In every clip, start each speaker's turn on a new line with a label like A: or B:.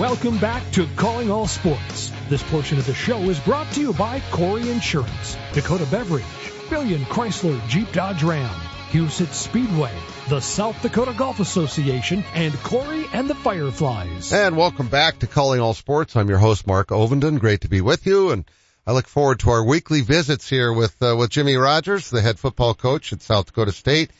A: Welcome back to Calling All Sports. This portion of the show is brought to you by Corey Insurance, Dakota Beverage, Billion Chrysler Jeep Dodge Ram, Huset Speedway, the South Dakota Golf Association, and Corey and the Fireflies.
B: And welcome back to Calling All Sports. I'm your host, Mark Ovenden. Great to be with you. And I look forward to our weekly visits here with, uh, with Jimmy Rogers, the head football coach at South Dakota State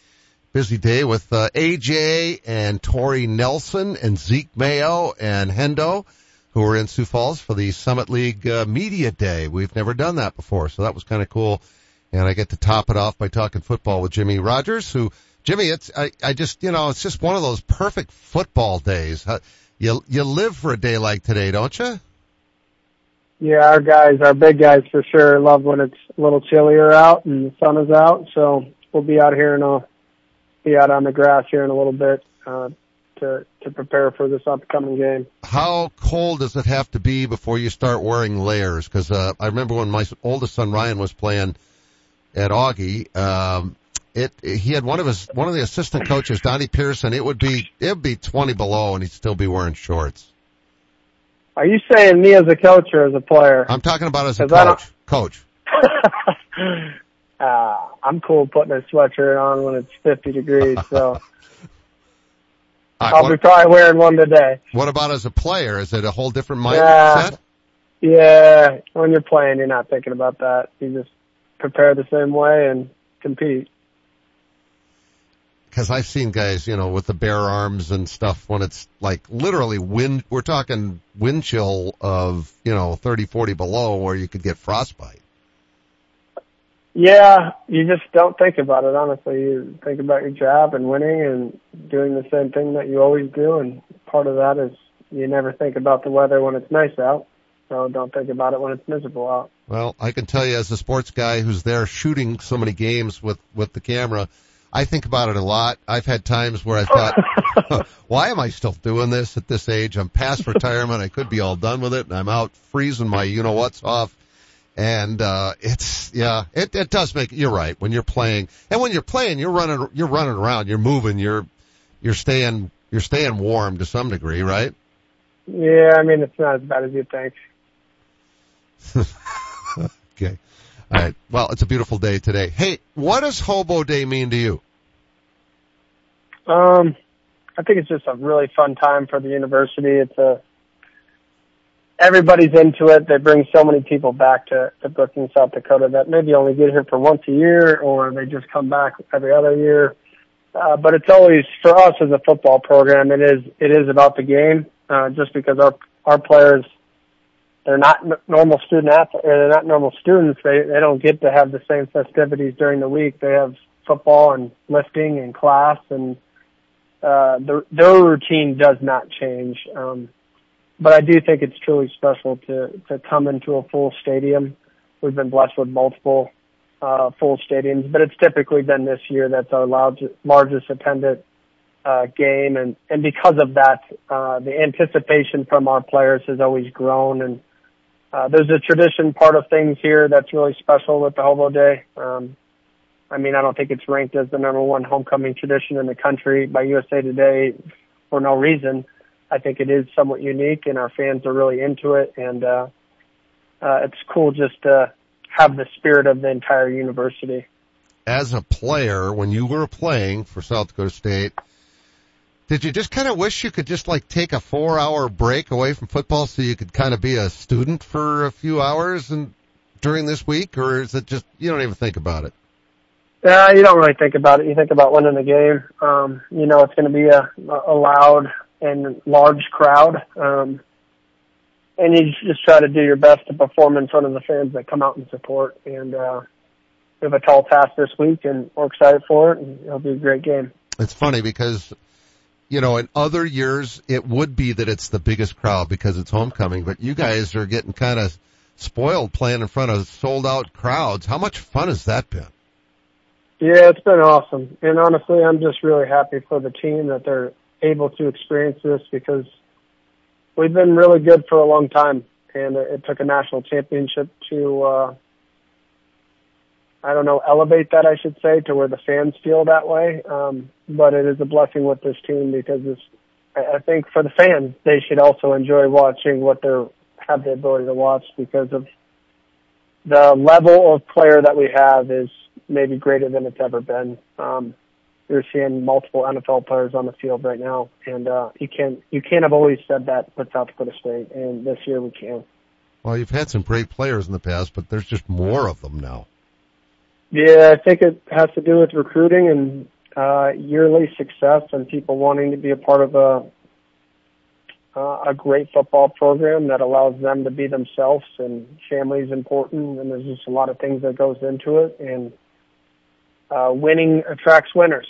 B: busy day with uh, AJ and Tori Nelson and Zeke Mayo and Hendo, who are in Sioux Falls for the Summit League uh, Media Day. We've never done that before, so that was kind of cool. And I get to top it off by talking football with Jimmy Rogers, who Jimmy, it's I, I just you know it's just one of those perfect football days. You you live for a day like today, don't you?
C: Yeah, our guys, our big guys for sure, love when it's a little chillier out and the sun is out. So we'll be out here in a be out on the grass here in a little bit uh, to to prepare for this upcoming game.
B: How cold does it have to be before you start wearing layers? Because uh, I remember when my oldest son Ryan was playing at Augie, um, it he had one of his one of the assistant coaches, Donnie Pearson. It would be it would be twenty below, and he'd still be wearing shorts.
C: Are you saying me as a coach or as a player?
B: I'm talking about as a coach. Coach.
C: uh, I'm cool putting a sweatshirt on when it's 50 degrees. So right, I'll what, be probably wearing one today.
B: What about as a player? Is it a whole different mindset?
C: Yeah, yeah. When you're playing, you're not thinking about that. You just prepare the same way and compete.
B: Because I've seen guys, you know, with the bare arms and stuff when it's like literally wind, we're talking wind chill of, you know, 30, 40 below where you could get frostbite.
C: Yeah, you just don't think about it, honestly. You think about your job and winning and doing the same thing that you always do. And part of that is you never think about the weather when it's nice out. So don't think about it when it's miserable out.
B: Well, I can tell you as a sports guy who's there shooting so many games with, with the camera, I think about it a lot. I've had times where I thought, why am I still doing this at this age? I'm past retirement. I could be all done with it and I'm out freezing my you know what's off and uh it's yeah it it does make you're right. When you're playing and when you're playing you're running you're running around you're moving you're you're staying you're staying warm to some degree right?
C: Yeah i mean it's not as bad as you think.
B: Okay. All right. Well it's a beautiful day today. Hey what does hobo day mean to you?
C: Um i think it's just a really fun time for the university. It's a everybody's into it. They bring so many people back to, to Brookings, South Dakota that maybe only get here for once a year or they just come back every other year. Uh, but it's always, for us as a football program, it is, it is about the game, uh, just because our, our players, they're not normal student athletes, they're not normal students. They, they don't get to have the same festivities during the week. They have football and lifting and class and, uh, the, their routine does not change. Um, but I do think it's truly special to to come into a full stadium. We've been blessed with multiple uh, full stadiums, but it's typically been this year that's our largest, largest attended uh, game, and and because of that, uh, the anticipation from our players has always grown, and uh, there's a tradition part of things here that's really special with the Hobo Day. Um, I mean, I don't think it's ranked as the number one homecoming tradition in the country by USA Today for no reason. I think it is somewhat unique, and our fans are really into it. And uh, uh, it's cool just to have the spirit of the entire university.
B: As a player, when you were playing for South Dakota State, did you just kind of wish you could just like take a four-hour break away from football so you could kind of be a student for a few hours and during this week, or is it just you don't even think about it?
C: Yeah, uh, you don't really think about it. You think about winning the game. Um, you know, it's going to be a, a loud and large crowd. Um, and you just try to do your best to perform in front of the fans that come out and support. And uh, we have a tall task this week, and we're excited for it. And it'll be a great game.
B: It's funny because you know in other years it would be that it's the biggest crowd because it's homecoming, but you guys are getting kind of spoiled playing in front of sold out crowds. How much fun has that been?
C: Yeah, it's been awesome. And honestly, I'm just really happy for the team that they're able to experience this because we've been really good for a long time, and it took a national championship to, uh, I don't know, elevate that, I should say, to where the fans feel that way. Um, but it is a blessing with this team because this I think for the fans, they should also enjoy watching what they're have the ability to watch because of the level of player that we have is maybe greater than it's ever been. Um, you're seeing multiple NFL players on the field right now, and uh, you can't you can't have always said that with South Dakota State, and this year we can.
B: Well, you've had some great players in the past, but there's just more of them now.
C: Yeah, I think it has to do with recruiting and uh, yearly success and people wanting to be a part of a uh, a great football program that allows them to be themselves and family is important and there's just a lot of things that goes into it and uh, winning attracts winners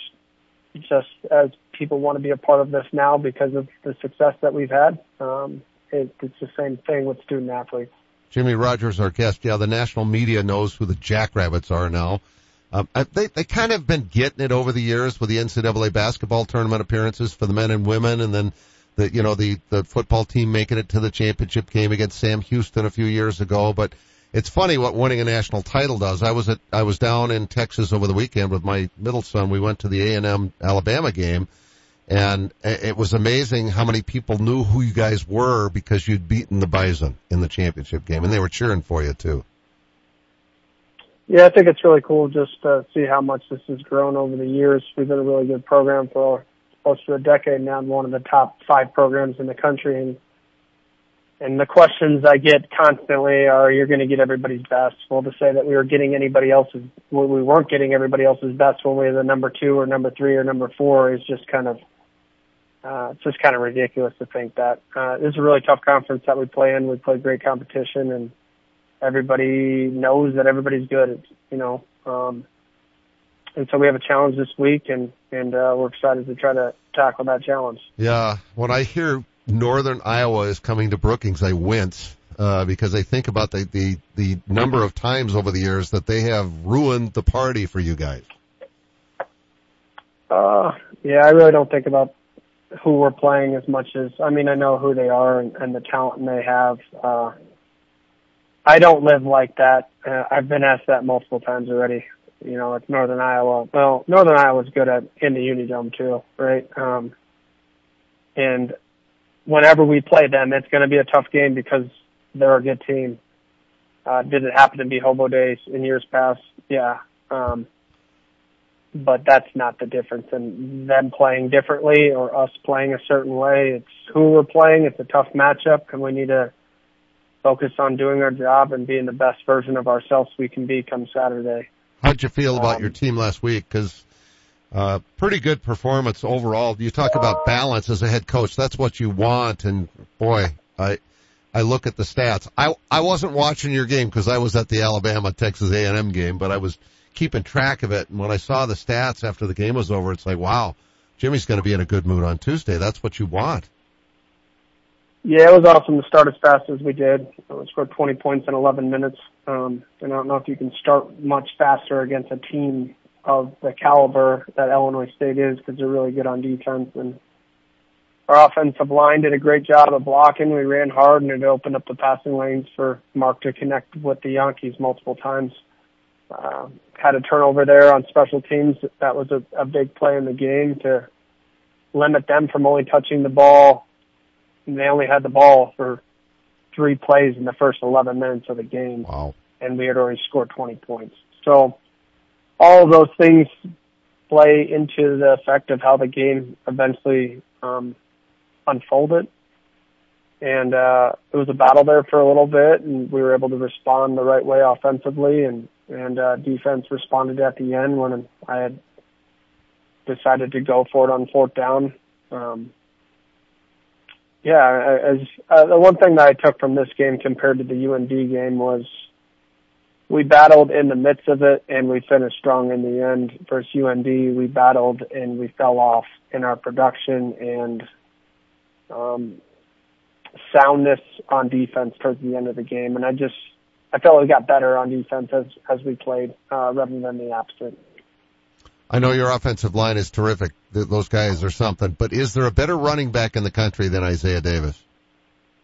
C: just as people want to be a part of this now because of the success that we've had um, it, it's the same thing with student athletes
B: Jimmy Rogers, our guest. Yeah, the national media knows who the Jackrabbits are now. Um, they they kind of been getting it over the years with the NCAA basketball tournament appearances for the men and women, and then the you know the the football team making it to the championship game against Sam Houston a few years ago. But it's funny what winning a national title does. I was at I was down in Texas over the weekend with my middle son. We went to the A and M Alabama game, and it was amazing how many people knew who you guys were because you'd beaten the Bison in the championship game, and they were cheering for you too.
C: Yeah, I think it's really cool just to see how much this has grown over the years. We've been a really good program for close to a decade now, one of the top five programs in the country. And and the questions I get constantly are, "You're going to get everybody's best." Well, to say that we were getting anybody else's, we weren't getting everybody else's best when we were the number two or number three or number four is just kind of, uh, it's just kind of ridiculous to think that. Uh, this is a really tough conference that we play in. We play great competition and everybody knows that everybody's good. You know, um, and so we have a challenge this week, and and uh, we're excited to try to tackle that challenge.
B: Yeah, when I hear Northern Iowa is coming to Brookings, I wince uh, because I think about the, the the number of times over the years that they have ruined the party for you guys.
C: Uh, yeah, I really don't think about who we're playing as much as I mean I know who they are and, and the talent they have. Uh, I don't live like that. Uh, I've been asked that multiple times already. You know, it's Northern Iowa. Well, Northern Iowa's good at in the Unidome too, right? Um, and whenever we play them, it's going to be a tough game because they're a good team. Uh, did it happen to be Hobo Days in years past? Yeah. Um, but that's not the difference in them playing differently or us playing a certain way. It's who we're playing. It's a tough matchup and we need to focus on doing our job and being the best version of ourselves we can be come Saturday.
B: How'd you feel about um, your team last week? Because uh, pretty good performance overall. You talk about balance as a head coach. That's what you want. And boy, I I look at the stats. I I wasn't watching your game because I was at the Alabama Texas A&M game, but I was keeping track of it. And when I saw the stats after the game was over, it's like, wow, Jimmy's going to be in a good mood on Tuesday. That's what you want.
C: Yeah, it was awesome to start as fast as we did. We scored 20 points in 11 minutes. Um, and I don't know if you can start much faster against a team of the caliber that Illinois State is because they're really good on defense. And our offensive line did a great job of blocking. We ran hard and it opened up the passing lanes for Mark to connect with the Jankes multiple times. Uh, had a turnover there on special teams. That was a, a big play in the game to limit them from only touching the ball and they only had the ball for three plays in the first 11 minutes of the game.
B: Wow.
C: And we had already scored 20 points. So all of those things play into the effect of how the game eventually um, unfolded. And uh, it was a battle there for a little bit, and we were able to respond the right way offensively, and and uh, defense responded at the end when I had decided to go for it on fourth down. Um, yeah, as uh, the one thing that I took from this game compared to the UND game was we battled in the midst of it and we finished strong in the end. Versus UND, we battled and we fell off in our production and um, soundness on defense towards the end of the game. And I just I felt we got better on defense as as we played uh, rather than the opposite.
B: I know your offensive line is terrific. Those guys are something. But is there a better running back in the country than Isaiah Davis?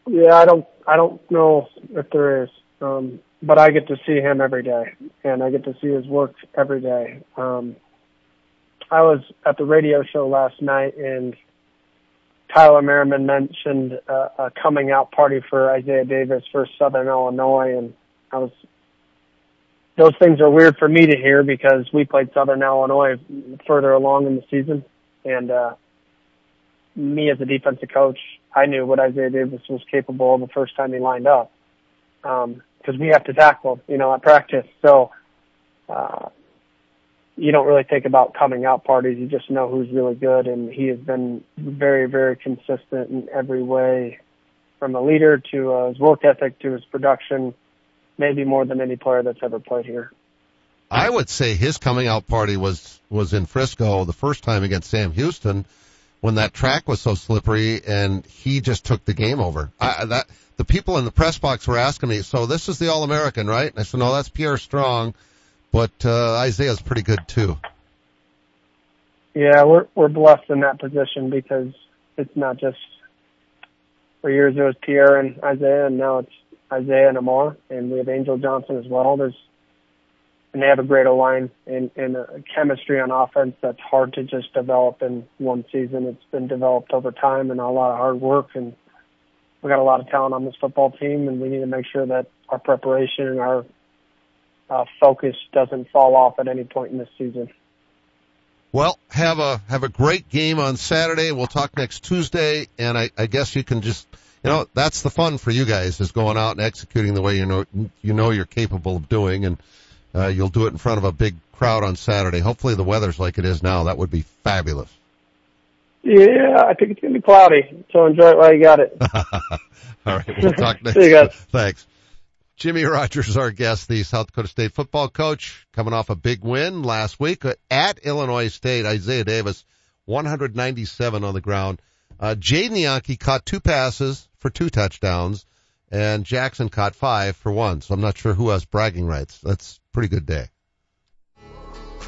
C: Yeah, I don't. I don't know if there is. Um, but I get to see him every day, and I get to see his work every day. Um, I was at the radio show last night, and Tyler Merriman mentioned uh, a coming out party for Isaiah Davis for Southern Illinois, and I was those things are weird for me to hear because we played Southern Illinois further along in the season, and uh, me as a defensive coach, I knew what Isaiah Davis was capable of the first time he lined up because we have to tackle, you know, at practice. So uh, you don't really think about coming out parties. You just know who's really good, and he has been very, very consistent in every way, from a leader to uh, his work ethic to his production, maybe more than any player that's ever played here.
B: I would say his coming out party was was in Frisco the first time against Sam Houston when that track was so slippery and he just took the game over. I, that the people in the press box were asking me, so this is the All American, right? And I said, no, that's Pierre Strong but uh, Isaiah's pretty good too.
C: Yeah, we're we're blessed in that position because it's not just for years it was Pierre and Isaiah, and now it's Isaiah and Amar, and we have Angel Johnson as well. There's and they have a great line and, and a chemistry on offense that's hard to just develop in one season. It's been developed over time and a lot of hard work, and we got a lot of talent on this football team, and we need to make sure that our preparation and our uh, focus doesn't fall off at any point in this season.
B: Well, have a have a great game on Saturday. We'll talk next Tuesday, and I, I guess you can just you know that's the fun for you guys is going out and executing the way you know you know you're capable of doing, and uh, you'll do it in front of a big crowd on Saturday. Hopefully the weather's like it is now. That would be fabulous.
C: Yeah, I think it's gonna be cloudy, so enjoy it while you got it.
B: All right, we'll talk next.
C: See you guys.
B: Thanks. Jimmy Rogers our guest, the South Dakota State football coach, coming off a big win last week at Illinois State. Isaiah Davis, 197 on the ground. Uh, Jadon Janke caught two passes for two touchdowns, and Jaxon caught five for one. So I'm not sure who has bragging rights. That's pretty good day.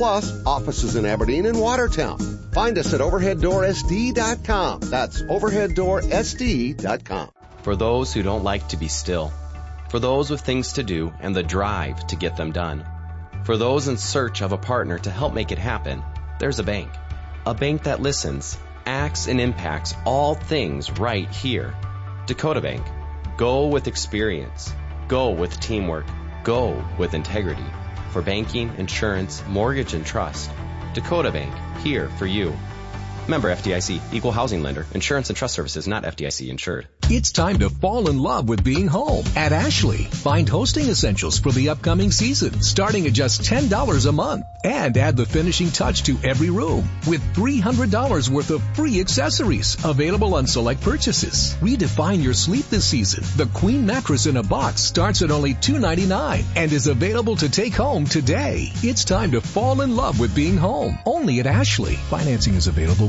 B: plus offices in Aberdeen and Watertown. Find us at overheaddoorsd.com. That's overheaddoorsd.com
D: for those who don't like to be still, for those with things to do and the drive to get them done, for those in search of a partner to help make it happen, there's a bank. A bank that listens, acts, and impacts all things right here. Dakota Bank. Go with experience. Go with teamwork. Go with integrity. For banking, insurance, mortgage, and trust. Dakota Bank. Here for you. Member FDIC, equal housing lender, insurance and trust services not FDIC insured.
E: It's time to fall in love with being home at Ashley. Find hosting essentials for the upcoming season, starting at just $10 a month. And add the finishing touch to every room with $300 worth of free accessories available on select purchases. Redefine your sleep this season. The Queen mattress in a box starts at only $2.99 and is available to take home today. It's time to fall in love with being home. Only at Ashley. Financing is available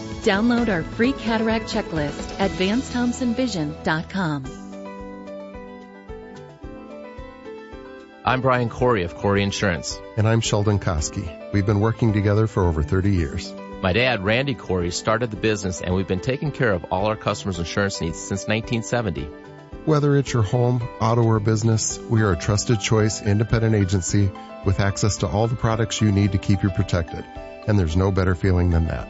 F: Download our free cataract checklist at VanceThompsonVision.com.
G: I'm Brian Corey of Corey Insurance.
H: And I'm Sheldon Koski. We've been working together for over 30 years.
G: My dad, Randy Corey, started the business and we've been taking care of all our customers' insurance needs since 1970.
H: Whether it's your home, auto, or business, we are a trusted choice independent agency with access to all the products you need to keep you protected. And there's no better feeling than that.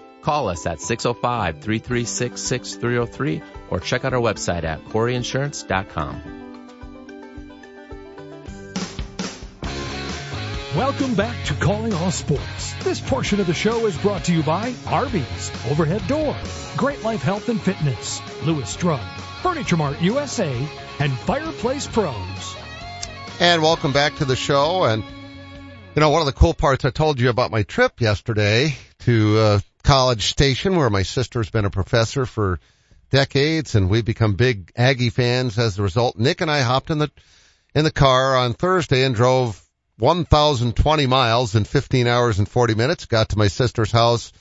G: Call us at 605-336-6303 or check out our website at coreyinsurance.com.
A: Welcome back to Calling All Sports. This portion of the show is brought to you by Arby's, Overhead Door, Great Life Health and Fitness, Lewis Drug, Furniture Mart USA, and Fireplace Pros.
B: And welcome back to the show. And, you know, one of the cool parts I told you about my trip yesterday to uh, College Station where my sister's been a professor for decades and we've become big Aggie fans as a result. Nick and I hopped in the, in the car on Thursday and drove 1,020 miles in 15 hours and 40 minutes. Got to my sister's house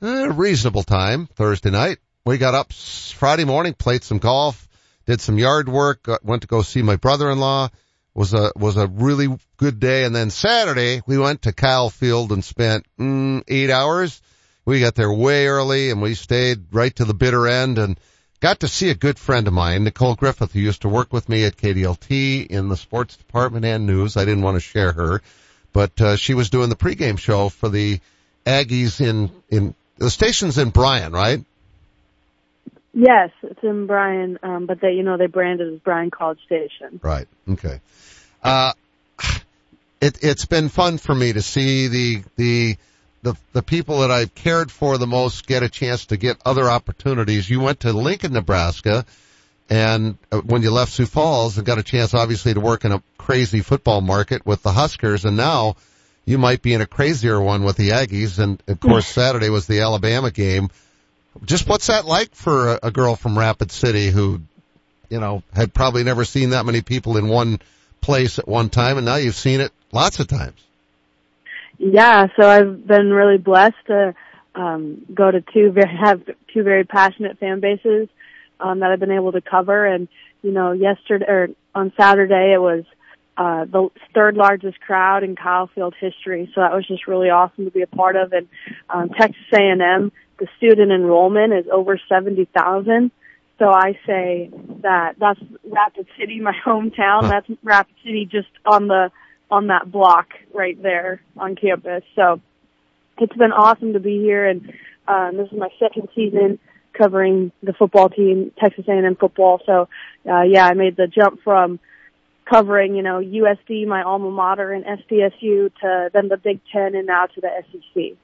B: a reasonable time Thursday night. We got up Friday morning, played some golf, did some yard work, went to go see my brother-in-law. Was a was a really good day, and then Saturday we went to Kyle Field and spent mm, eight hours. We got there way early, and we stayed right to the bitter end, and got to see a good friend of mine, Nicole Griffith, who used to work with me at KDLT in the sports department and news. I didn't want to share her, but uh, she was doing the pregame show for the Aggies in in the station's in Bryan, right?
I: Yes, it's in Bryan, um, but they, you know, they branded as Bryan College Station.
B: Right. Okay. Uh, it, it's been fun for me to see the, the, the, the people that I've cared for the most get a chance to get other opportunities. You went to Lincoln, Nebraska, and uh, when you left Sioux Falls and got a chance obviously to work in a crazy football market with the Huskers, and now you might be in a crazier one with the Aggies, and of course Saturday was the Alabama game just what's that like for a, a girl from Rapid City who, you know, had probably never seen that many people in one place at one time, and now you've seen it lots of times.
I: Yeah, so I've been really blessed to um, go to two very have two very passionate fan bases um, that I've been able to cover, and you know, yesterday or on Saturday it was uh, the third largest crowd in Kyle Field history, so that was just really awesome to be a part of, and um, Texas A&M the student enrollment is over 70,000. So I say that that's Rapid City, my hometown. That's Rapid City just on the, on that block right there on campus. So it's been awesome to be here and, um, this is my second season covering the football team, Texas A&M football. So, uh, yeah, I made the jump from covering, you know, USD, my alma mater, and SDSU to then the Big Ten and now to the SEC.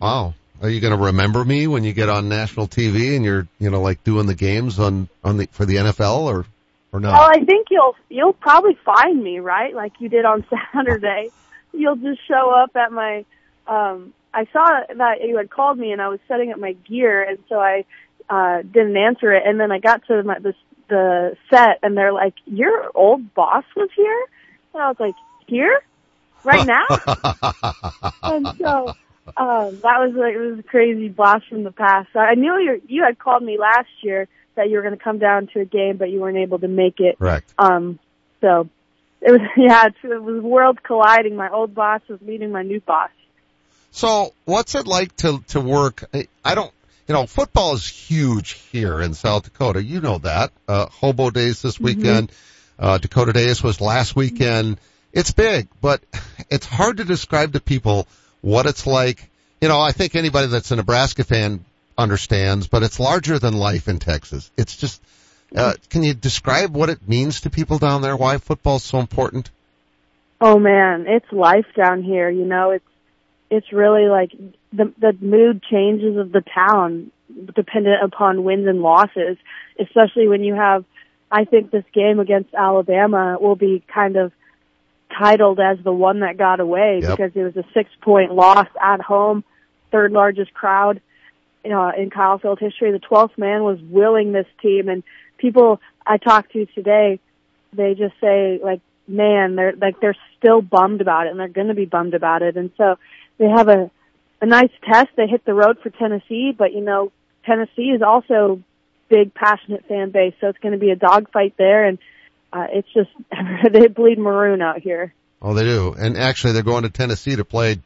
B: Wow. Are you going to remember me when you get on national TV and you're, you know, like doing the games on on the for the NFL or or not?
I: Well, I think you'll you'll probably find me right, like you did on Saturday. You'll just show up at my. um I saw that you had called me and I was setting up my gear, and so I uh didn't answer it. And then I got to my the the set, and they're like, "Your old boss was here," and I was like, "Here, right now." and so um, that was like it was a crazy blast from the past. So I knew you you had called me last year that you were going to come down to a game, but you weren't able to make it.
B: Correct.
I: Um, so it was yeah, it, was worlds colliding. My old boss was meeting my new boss.
B: So what's it like to to work? I don't. You know, football is huge here in South Dakota. You know that. Uh, Hobo Days this mm-hmm. weekend. Mm-hmm. Uh, Dakota Days was last weekend. It's big, but it's hard to describe to people what it's like. You know, I think anybody that's a Nebraska fan understands, but it's larger than life in Texas. It's just Uh, can you describe what it means to people down there? Why football's so important?
I: Oh man, it's life down here. You know, it's it's really like the the mood changes of the town dependent upon wins and losses, especially when you have I think this game against Alabama will be kind of titled as the one that got away
B: Yep.
I: because it was a six point loss at home, third largest crowd uh, in Kyle Field history. The 12th man was willing this team and people I talked to today, they just say like, man, they're like, they're still bummed about it and they're going to be bummed about it. And so they have a, a nice test. They hit the road for Tennessee, but you know, Tennessee is also big, passionate fan base, so it's going to be a dogfight there, and uh, it's just they bleed maroon out here.
B: Oh, they do. And actually, they're going to Tennessee to play.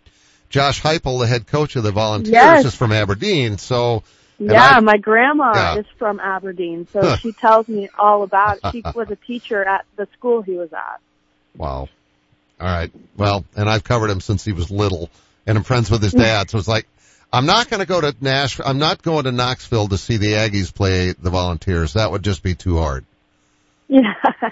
B: Josh Heupel, the head coach of the Volunteers,
I: Yes.
B: is from Aberdeen. So,
I: Yeah,
B: I-
I: my grandma
B: Yeah.
I: is from Aberdeen, so
B: Huh.
I: she tells me all about it. She was a teacher at the school he was at.
B: wow. All right. Well, and I've covered him since he was little, and I'm friends with his dad. So it's like, I'm not going to go to Nashville. I'm not going to Knoxville to see the Aggies play the Volunteers. That would just be too hard.
I: Yeah,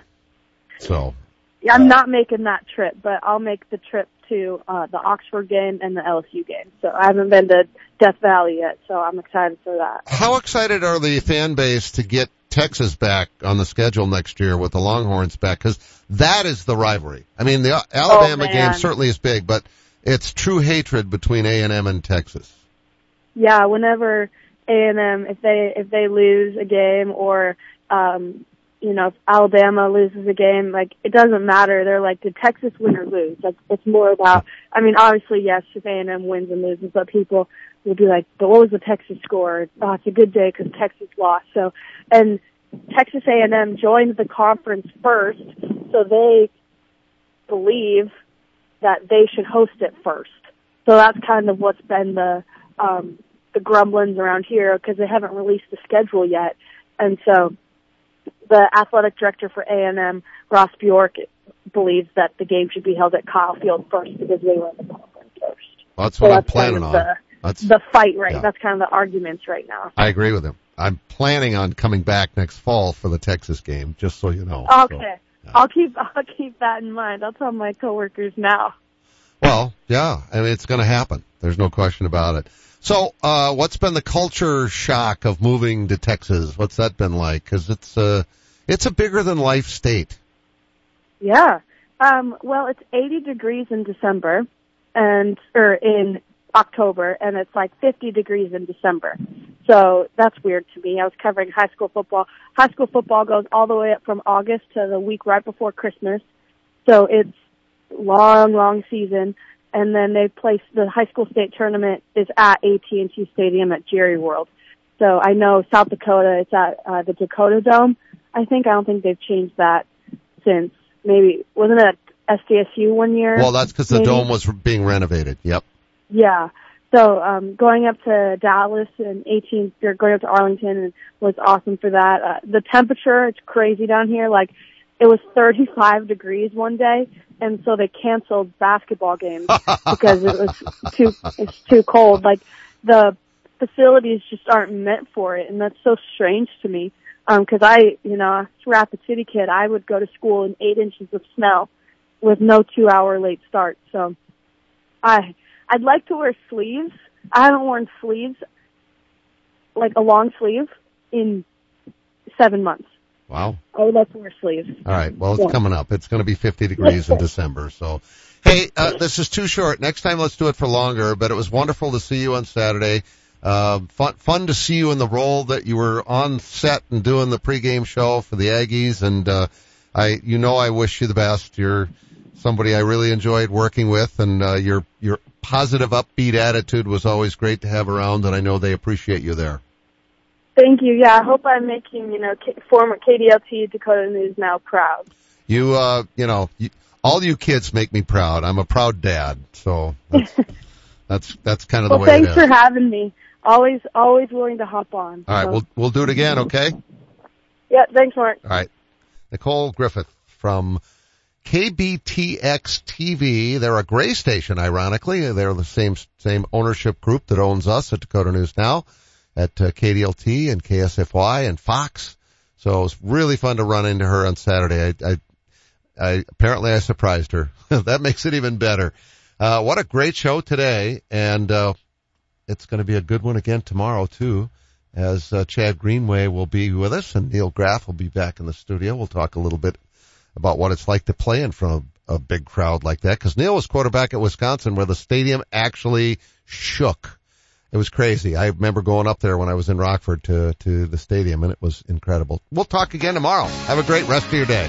B: So,
I: Yeah, I'm uh, not making that trip, but I'll make the trip to uh, the Oxford game and the LSU game. So I haven't been to Death Valley yet, so I'm excited for that.
B: how excited are the fan base to get Texas back on the schedule next year with the Longhorns back? Because that is the rivalry. I mean, the Alabama
I: Oh,
B: game certainly is big, but it's true hatred between A&M and Texas.
I: yeah, whenever A and M if they if they lose a game or um you know if Alabama loses a game, like it doesn't matter. They're like, did Texas win or lose? Like it's more about. I mean, obviously, yes, if A and M wins and loses, but people will be like, but what was the Texas score? Oh, it's a good day because Texas lost. So and Texas A and M joined the conference first, so they believe that they should host it first. So that's kind of what's been the um, the grumblings around here because they haven't released the schedule yet, and so the athletic director for A and M, Ross Bjork, believes that the game should be held at Kyle Field first because they were in the conference first.
B: That's
I: So
B: what I'm
I: that's kind
B: planning
I: of
B: on.
I: the
B: That's
I: the fight, right?
B: yeah.
I: That's kind of the arguments right now.
B: I agree with him. I'm planning on coming back next fall for the Texas game, just so you know. So,
I: Okay, I'll keep I'll keep that in mind. I'll tell my coworkers now.
B: well, yeah, I mean it's going to happen. There's no question about it. So, uh, what's been the culture shock of moving to Texas? What's that been like? Because it's uh, it's a bigger than life state.
I: Yeah. Um, well, it's 80 degrees in December and, or in October and it's like 50 degrees in December. So that's weird to me. I was covering high school football. High school football goes all the way up from August to the week right before Christmas. So it's long, long season. And then they place the high school state tournament is at AT&T Stadium at Jerry World. So I know South Dakota, it's at uh, the Dakota Dome. I think I don't think they've changed that since maybe wasn't it SDSU one year?
B: Well, that's because the dome was being renovated. Yep.
I: Yeah. So um going up to Dallas and 18 or going up to Arlington and was awesome for that. Uh, the temperature it's crazy down here. Like it was 35 degrees one day, and so they canceled basketball games because it was too it's too cold. Like the facilities just aren't meant for it, and that's so strange to me. Um, cause I, you know, a Rapid City kid, I would go to school in eight inches of snow with no two hour late start. So I, I'd like to wear sleeves. I haven't worn sleeves, like a long sleeve, in seven months.
B: Wow.
I: I would like to wear sleeves.
B: All right. Well, it's
I: Yeah.
B: coming up. It's going to be 50 degrees in December. So, hey, uh, this is too short. Next time, let's do it for longer. But it was wonderful to see you on Saturday. Uh, fun, fun to see you in the role that you were on set and doing the pregame show for the Aggies. And uh, I, you know, I wish you the best. You're somebody I really enjoyed working with, and uh, your your positive, upbeat attitude was always great to have around. And I know they appreciate you there.
I: Thank you. Yeah, I hope I'm making, you know, K- former KDLT Dakota News now proud.
B: You, uh, you know, you, all you kids make me proud. I'm a proud dad, so that's that's, that's kind of the
I: well,
B: way it
I: thanks for having me. Always, always willing to hop on.
B: All right,
I: So-
B: we'll we'll do it again, okay?
I: yeah, thanks, Mark.
B: All right. Nicole Griffith from KBTX TV. They're a gray station, ironically. They're the same same ownership group that owns us at Dakota News Now, at uh, KDLT and KSFY and Fox. So it was really fun to run into her on Saturday. I, I, I apparently I surprised her. that makes it even better. Uh, what a great show today. And, uh, it's going to be a good one again tomorrow too, as uh, Chad Greenway will be with us and Neil Graff will be back in the studio. We'll talk a little bit about what it's like to play in front of a big crowd like that. Cause Neil was quarterback at Wisconsin where the stadium actually shook. It was crazy. I remember going up there when I was in Rockford to, to the stadium and it was incredible. We'll talk again tomorrow. Have a great rest of your day.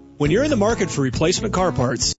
J: When you're in the market for replacement car parts,